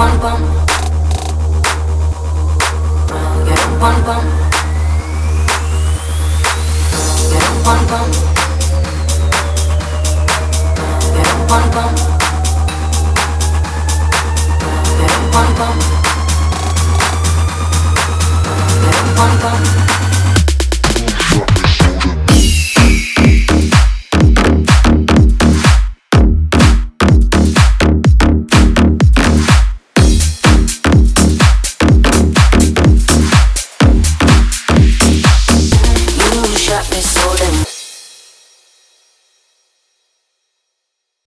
pam pam. Quiero got me sold damn.